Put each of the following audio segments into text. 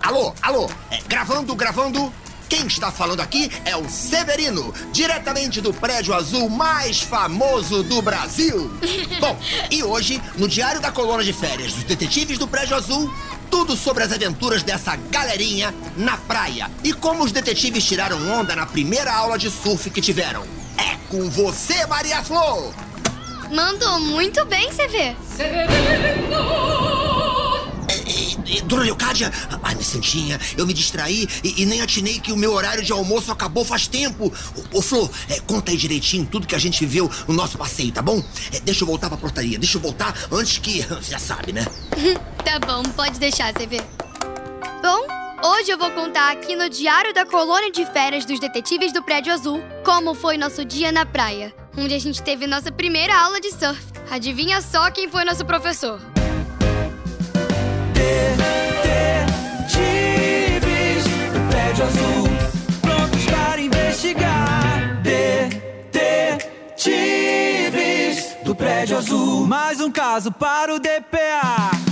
Alô, alô, é, gravando, gravando. Quem está falando aqui é o Severino, diretamente do prédio azul mais famoso do Brasil. Bom, e hoje, no Diário da Colônia de Férias dos Detetives do Prédio Azul, tudo sobre as aventuras dessa galerinha na praia e como os detetives tiraram onda na primeira aula de surf que tiveram. É com você, Maria Flor! Mandou muito bem, CV. E, Dona Leocádia, ai, minha santinha, eu me distraí e, e nem atinei que o meu horário de almoço acabou faz tempo. Ô, ô Flor, é, conta aí direitinho tudo que a gente viveu no nosso passeio, tá bom? É, deixa eu voltar pra portaria, deixa eu voltar antes que. Você já sabe, né? tá bom, pode deixar, CV. Bom, hoje eu vou contar aqui no Diário da Colônia de Férias dos Detetives do Prédio Azul como foi nosso dia na praia, onde a gente teve nossa primeira aula de surf. Adivinha só quem foi nosso professor? Detetives do prédio azul, prontos para investigar. Detetives do prédio azul, mais um caso para o DPA.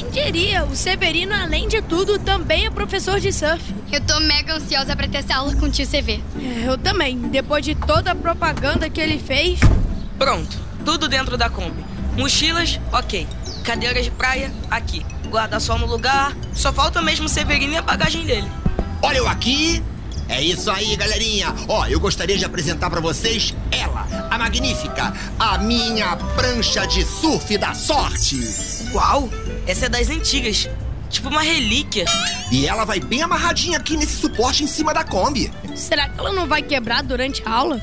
Quem diria? O Severino, além de tudo, também é professor de surf. Eu tô mega ansiosa pra ter essa aula com o tio CV. É, eu também. Depois de toda a propaganda que ele fez. Pronto, tudo dentro da Kombi. Mochilas, ok. Cadeiras de praia, aqui. Guarda-sol no lugar. Só falta mesmo o Severino e a bagagem dele. Olha eu aqui! É isso aí, galerinha! Ó, eu gostaria de apresentar pra vocês ela, a magnífica, a minha prancha de surf da sorte! Uau! Essa é das antigas. Tipo uma relíquia. E ela vai bem amarradinha aqui nesse suporte em cima da Kombi. Será que ela não vai quebrar durante a aula?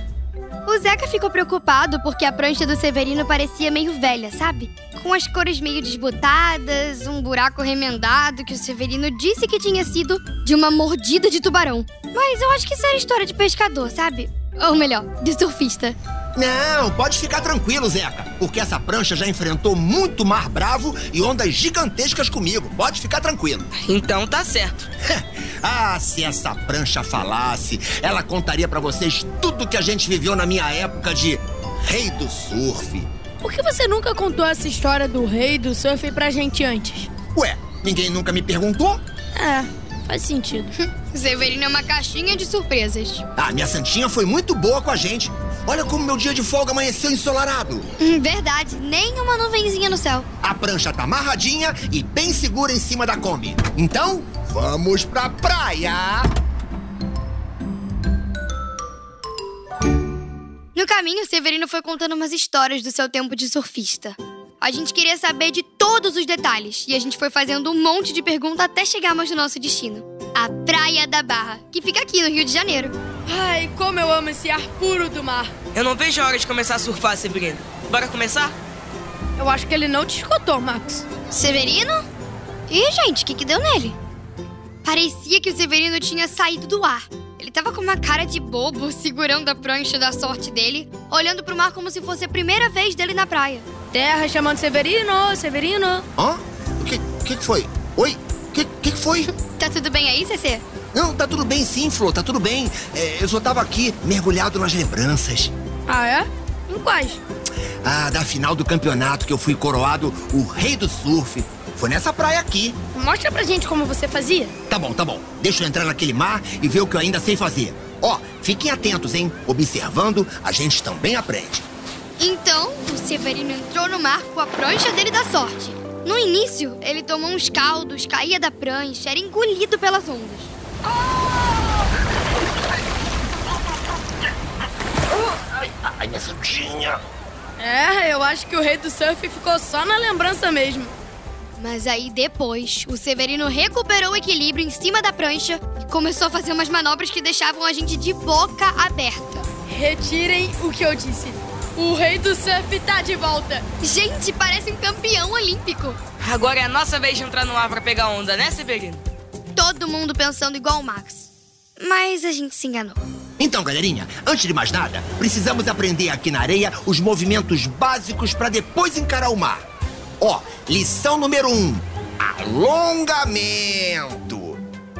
O Zeca ficou preocupado porque a prancha do Severino parecia meio velha, sabe? Com as cores meio desbotadas, um buraco remendado que o Severino disse que tinha sido de uma mordida de tubarão. Mas eu acho que isso era história de pescador, sabe? Ou melhor, de surfista. Não, pode ficar tranquilo, Zeca, porque essa prancha já enfrentou muito mar bravo e ondas gigantescas comigo. Pode ficar tranquilo. Então tá certo. ah, se essa prancha falasse, ela contaria pra vocês tudo que a gente viveu na minha época de rei do surf. Por que você nunca contou essa história do rei do surf pra gente antes? Ué, ninguém nunca me perguntou? É, faz sentido. O Severino é uma caixinha de surpresas. Ah, minha santinha foi muito boa com a gente. Olha como meu dia de folga amanheceu ensolarado. Hum, Verdade, nem uma nuvenzinha no céu. A prancha tá amarradinha e bem segura em cima da Kombi. Então, vamos pra praia! No caminho, o Severino foi contando umas histórias do seu tempo de surfista. A gente queria saber de todos os detalhes e a gente foi fazendo um monte de perguntas até chegarmos no nosso destino. A Praia da Barra, que fica aqui no Rio de Janeiro. Ai, como eu amo esse ar puro do mar. Eu não vejo a hora de começar a surfar, Severino. Bora começar? Eu acho que ele não te escutou, Max. Severino? Ih, gente, o que, que deu nele? Parecia que o Severino tinha saído do ar. Ele tava com uma cara de bobo, segurando a prancha da sorte dele, olhando pro mar como se fosse a primeira vez dele na praia. Terra chamando Severino, Severino. Hã? O que, que que foi? Oi? O que, que que foi? Tá tudo bem aí, CC? Não, tá tudo bem sim, Flor, tá tudo bem. É, eu só tava aqui mergulhado nas lembranças. Ah, é? Em quais? Ah, da final do campeonato que eu fui coroado o rei do surf. Foi nessa praia aqui. Mostra pra gente como você fazia. Tá bom, tá bom. Deixa eu entrar naquele mar e ver o que eu ainda sei fazer. Ó, fiquem atentos, hein? Observando, a gente também aprende. Então, o Severino entrou no mar com a prancha dele da sorte. No início, ele tomou uns caldos, caía da prancha, era engolido pelas ondas. Ai, ai, minha santinha. É, eu acho que o rei do surf ficou só na lembrança mesmo. Mas aí depois, o Severino recuperou o equilíbrio em cima da prancha e começou a fazer umas manobras que deixavam a gente de boca aberta. Retirem o que eu disse. O rei do surf tá de volta. Gente, parece um campeão olímpico. Agora é a nossa vez de entrar no ar pra pegar onda, né, Severino? Todo mundo pensando igual o Max. Mas a gente se enganou. Então, galerinha, antes de mais nada, precisamos aprender aqui na areia os movimentos básicos para depois encarar o mar. Ó, lição número um: alongamento.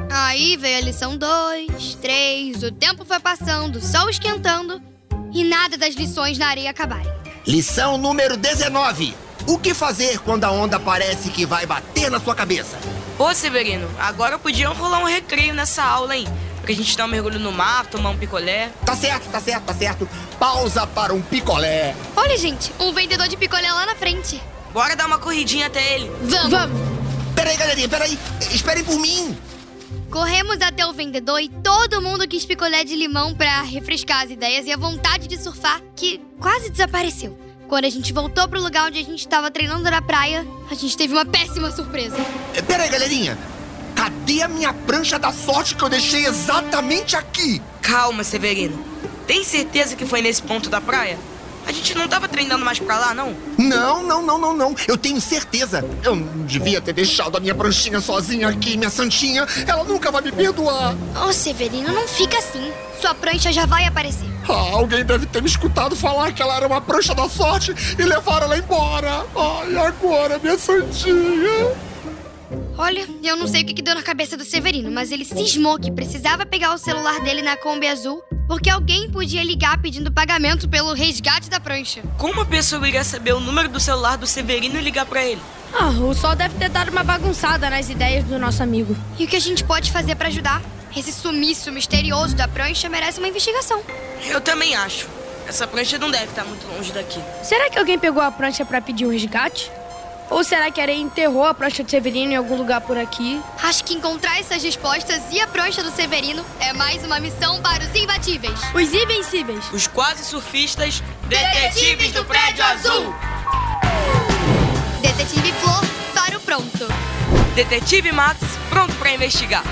Aí veio a lição 2, 3, o tempo foi passando, o sol esquentando e nada das lições na areia acabarem. Lição número 19. O que fazer quando a onda parece que vai bater na sua cabeça? Ô, Severino, agora podiam rolar um recreio nessa aula, hein? Pra gente dar um mergulho no mar, tomar um picolé. Tá certo, tá certo, tá certo. Pausa para um picolé. Olha, gente, um vendedor de picolé lá na frente. Bora dar uma corridinha até ele. Vamos! Vamos! Peraí, galerinha, peraí. Esperem por mim. Corremos até o vendedor e todo mundo quis picolé de limão pra refrescar as ideias e a vontade de surfar, que quase desapareceu. Quando a gente voltou pro lugar onde a gente estava treinando na praia, a gente teve uma péssima surpresa. Eh, Peraí, galerinha. Cadê a minha prancha da sorte que eu deixei exatamente aqui? Calma, Severino. Tem certeza que foi nesse ponto da praia? A gente não tava treinando mais pra lá, não? Não, não, não, não, não. Eu tenho certeza. Eu não devia ter deixado a minha pranchinha sozinha aqui, minha santinha. Ela nunca vai me perdoar. Ô, Severino, não fica assim. Sua prancha já vai aparecer. Ah, alguém deve ter me escutado falar que ela era uma prancha da sorte e levaram ela embora. Ai, agora, minha santinha. Olha, eu não sei o que, que deu na cabeça do Severino, mas ele cismou que precisava pegar o celular dele na Kombi Azul porque alguém podia ligar pedindo pagamento pelo resgate da prancha. Como a pessoa iria saber o número do celular do Severino e ligar pra ele? Ah, o sol deve ter dado uma bagunçada nas ideias do nosso amigo. E o que a gente pode fazer pra ajudar? Esse sumiço misterioso da prancha merece uma investigação. Eu também acho. Essa prancha não deve estar muito longe daqui. Será que alguém pegou a prancha pra pedir um resgate? Ou será que a areia enterrou a prancha de Severino em algum lugar por aqui? Acho que encontrar essas respostas e a prancha do Severino é mais uma missão para os imbatíveis. Os Invencíveis. Os quase surfistas detetives do prédio azul. Detetive Flor, faro pronto. Detetive Max, pronto pra investigar.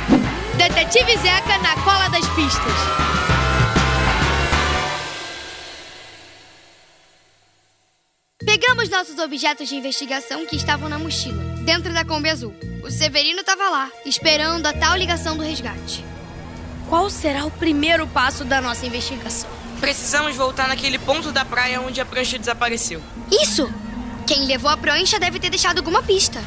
Detetive Zeca na cola das pistas. Pegamos nossos objetos de investigação que estavam na mochila, dentro da Kombi Azul. O Severino estava lá, esperando a tal ligação do resgate. Qual será o primeiro passo da nossa investigação? Precisamos voltar naquele ponto da praia onde a prancha desapareceu. Isso! Quem levou a prancha deve ter deixado alguma pista.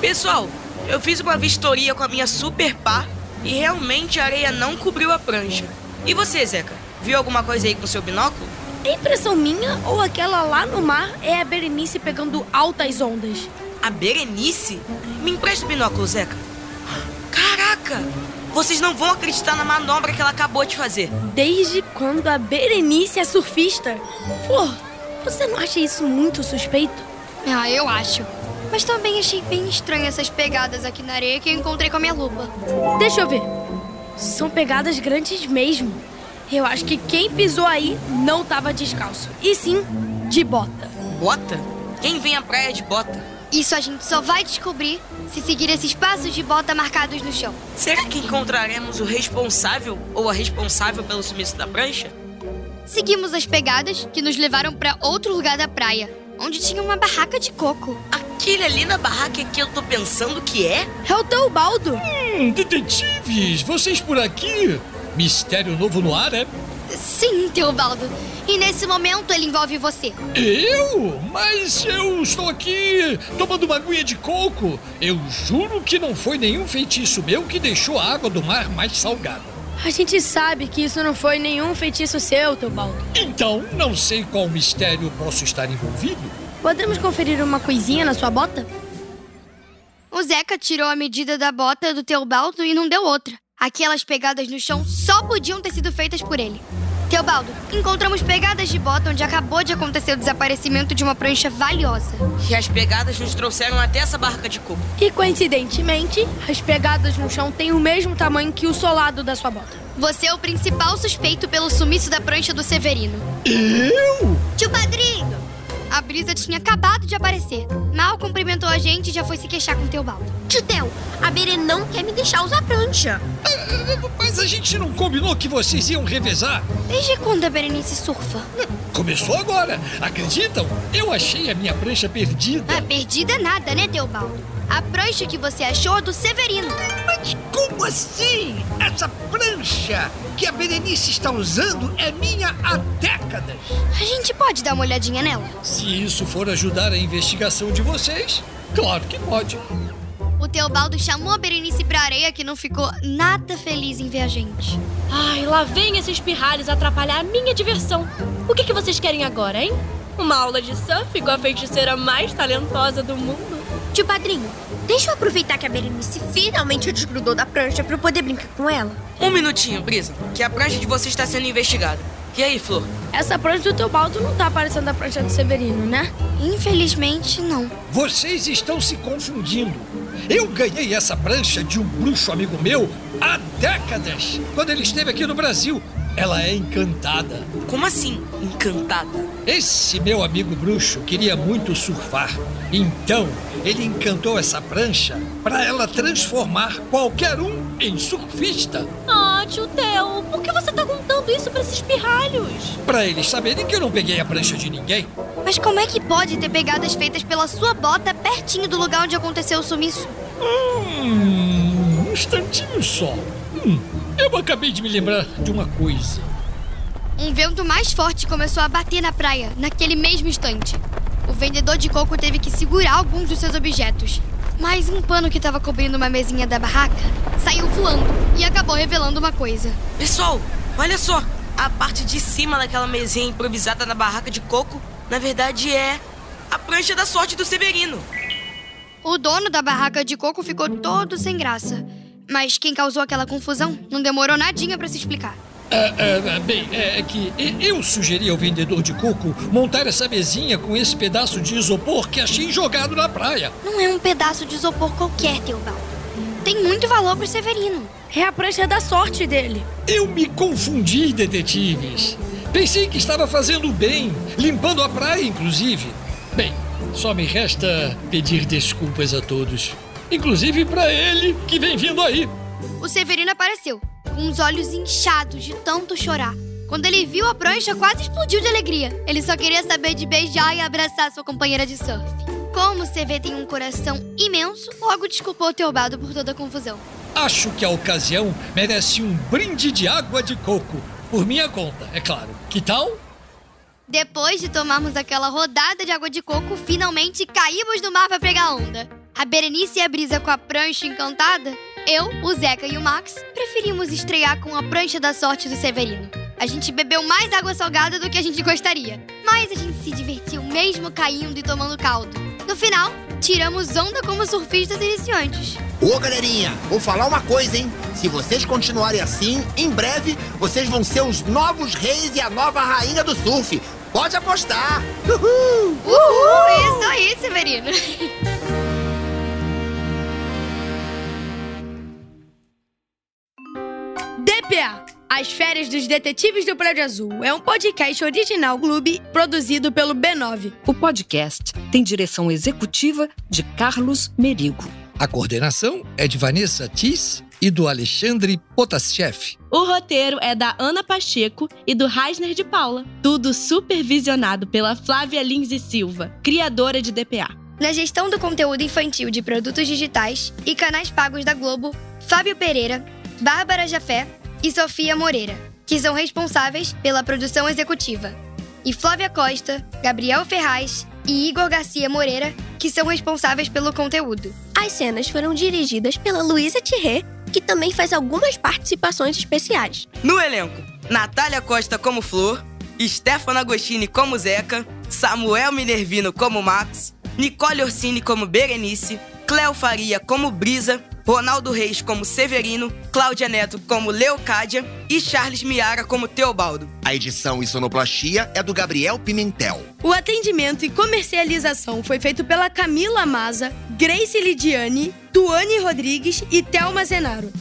Pessoal, eu fiz uma vistoria com a minha super pá e realmente a areia não cobriu a prancha. E você, Zeca? Viu alguma coisa aí com seu binóculo? É impressão minha ou aquela lá no mar é a Berenice pegando altas ondas? A Berenice? Me empresta o binóculo, Zeca. Caraca! Vocês não vão acreditar na manobra que ela acabou de fazer. Desde quando a Berenice é surfista? Flor, você não acha isso muito suspeito? Ah, eu acho. Mas também achei bem estranho essas pegadas aqui na areia que eu encontrei com a minha lupa. Deixa eu ver. São pegadas grandes mesmo. Eu acho que quem pisou aí não tava descalço. E sim, de bota. Bota? Quem vem à praia de bota? Isso a gente só vai descobrir se seguir esses passos de bota marcados no chão. Será que encontraremos o responsável ou a responsável pelo sumiço da prancha? Seguimos as pegadas que nos levaram para outro lugar da praia, onde tinha uma barraca de coco. Aquele ali na barraca que eu tô pensando que é? É o Teobaldo. Hum, detetives, vocês por aqui? Mistério novo no ar, é? Sim, Teobaldo. E nesse momento ele envolve você. Eu? Mas eu estou aqui tomando uma aguinha de coco. Eu juro que não foi nenhum feitiço meu que deixou a água do mar mais salgada. A gente sabe que isso não foi nenhum feitiço seu, Teobaldo. Então, não sei qual mistério posso estar envolvido. Podemos conferir uma coisinha na sua bota? O Zeca tirou a medida da bota do Teobaldo e não deu outra. Aquelas pegadas no chão só podiam ter sido feitas por ele. Teobaldo, encontramos pegadas de bota onde acabou de acontecer o desaparecimento de uma prancha valiosa. E as pegadas nos trouxeram até essa barraca de coco. E coincidentemente, as pegadas no chão têm o mesmo tamanho que o solado da sua bota. Você é o principal suspeito pelo sumiço da prancha do Severino. Eu? Tio Padrinho! A brisa tinha acabado de aparecer. Mal cumprimentou a gente e já foi se queixar com o Teobaldo. Theo, a Berê não quer me deixar usar prancha. Mas a gente não combinou que vocês iam revezar? Desde quando a Berenice surfa? Começou agora. Acreditam? Eu achei a minha prancha perdida. Ah, perdida nada, né, Teobaldo? A prancha que você achou é do Severino. Mas como assim? Essa prancha que a Berenice está usando é minha há décadas. A gente pode dar uma olhadinha nela? Se isso for ajudar a investigação de vocês, claro que pode. Teobaldo chamou a Berenice pra areia que não ficou nada feliz em ver a gente. Ai, lá vem esses pirralhos atrapalhar a minha diversão. O que, que vocês querem agora, hein? Uma aula de surf com a feiticeira mais talentosa do mundo? Tio Padrinho, deixa eu aproveitar que a Berenice finalmente desgrudou da prancha pra eu poder brincar com ela. Um minutinho, Brisa, que a prancha de você está sendo investigada. E aí, Flor? Essa prancha do Teobaldo não tá parecendo a prancha do Severino, né? Infelizmente, não. Vocês estão se confundindo. Eu ganhei essa prancha de um bruxo amigo meu há décadas, quando ele esteve aqui no Brasil. Ela é encantada. Como assim, encantada? Esse meu amigo bruxo queria muito surfar. Então, ele encantou essa prancha para ela transformar qualquer um em surfista. Ah, tio Theo, por que você tá contando isso pra esses pirralhos? Para eles saberem que eu não peguei a prancha de ninguém. Mas como é que pode ter pegadas feitas pela sua bota pertinho do lugar onde aconteceu o sumiço? Hum, um instantinho só. Hum, eu acabei de me lembrar de uma coisa. Um vento mais forte começou a bater na praia, naquele mesmo instante. O vendedor de coco teve que segurar alguns dos seus objetos. Mas um pano que estava cobrindo uma mesinha da barraca saiu voando e acabou revelando uma coisa. Pessoal, olha só. A parte de cima daquela mesinha improvisada na barraca de coco, na verdade é a prancha da sorte do Severino. O dono da barraca de coco ficou todo sem graça. Mas quem causou aquela confusão não demorou nadinha para se explicar. É, é, bem, é, é que eu sugeri ao vendedor de coco montar essa mesinha com esse pedaço de isopor que achei jogado na praia. Não é um pedaço de isopor qualquer, Teobaldo. Tem muito valor pro Severino. É a prancha da sorte dele. Eu me confundi, detetives. Pensei que estava fazendo bem, limpando a praia, inclusive. Bem, só me resta pedir desculpas a todos. Inclusive para ele que vem vindo aí. O Severino apareceu, com os olhos inchados de tanto chorar. Quando ele viu a prancha, quase explodiu de alegria. Ele só queria saber de beijar e abraçar sua companheira de surf. Como o CV tem um coração imenso, logo desculpou Teobaldo por toda a confusão. Acho que a ocasião merece um brinde de água de coco. Por minha conta, é claro. Que tal? Depois de tomarmos aquela rodada de água de coco, finalmente caímos no mar para pegar onda. A Berenice e a Brisa com a prancha encantada, eu, o Zeca e o Max preferimos estrear com a prancha da sorte do Severino. A gente bebeu mais água salgada do que a gente gostaria, mas a gente se divertiu mesmo caindo e tomando caldo. No final, tiramos onda como surfistas iniciantes. Ô galerinha, vou falar uma coisa, hein? Se vocês continuarem assim, em breve vocês vão ser os novos reis e a nova rainha do surf. Pode apostar! Uhul! Uhul! Isso aí, Severino! As Férias dos Detetives do Prédio Azul é um podcast original Clube produzido pelo B9. O podcast tem direção executiva de Carlos Merigo. A coordenação é de Vanessa Tis e do Alexandre Potaschef. O roteiro é da Ana Pacheco e do Reisner de Paula. Tudo supervisionado pela Flávia Lins e Silva, criadora de DPA. Na gestão do conteúdo infantil de produtos digitais e canais pagos da Globo, Fábio Pereira, Bárbara Jafé e Sofia Moreira, que são responsáveis pela produção executiva. E Flávia Costa, Gabriel Ferraz e Igor Garcia Moreira, que são responsáveis pelo conteúdo. As cenas foram dirigidas pela Luísa Thierry, que também faz algumas participações especiais. No elenco, Natália Costa como Flor, Stefano Agostini como Zeca, Samuel Minervino como Max, Nicole Orsini como Berenice, Cléo Faria como Brisa, Ronaldo Reis como Severino, Cláudia Neto como Leocádia e Charles Miara como Teobaldo. A edição e sonoplastia é do Gabriel Pimentel. O atendimento e comercialização foi feito pela Camila Maza, Grace Lidiane, Tuane Rodrigues e Thelma Zenaro.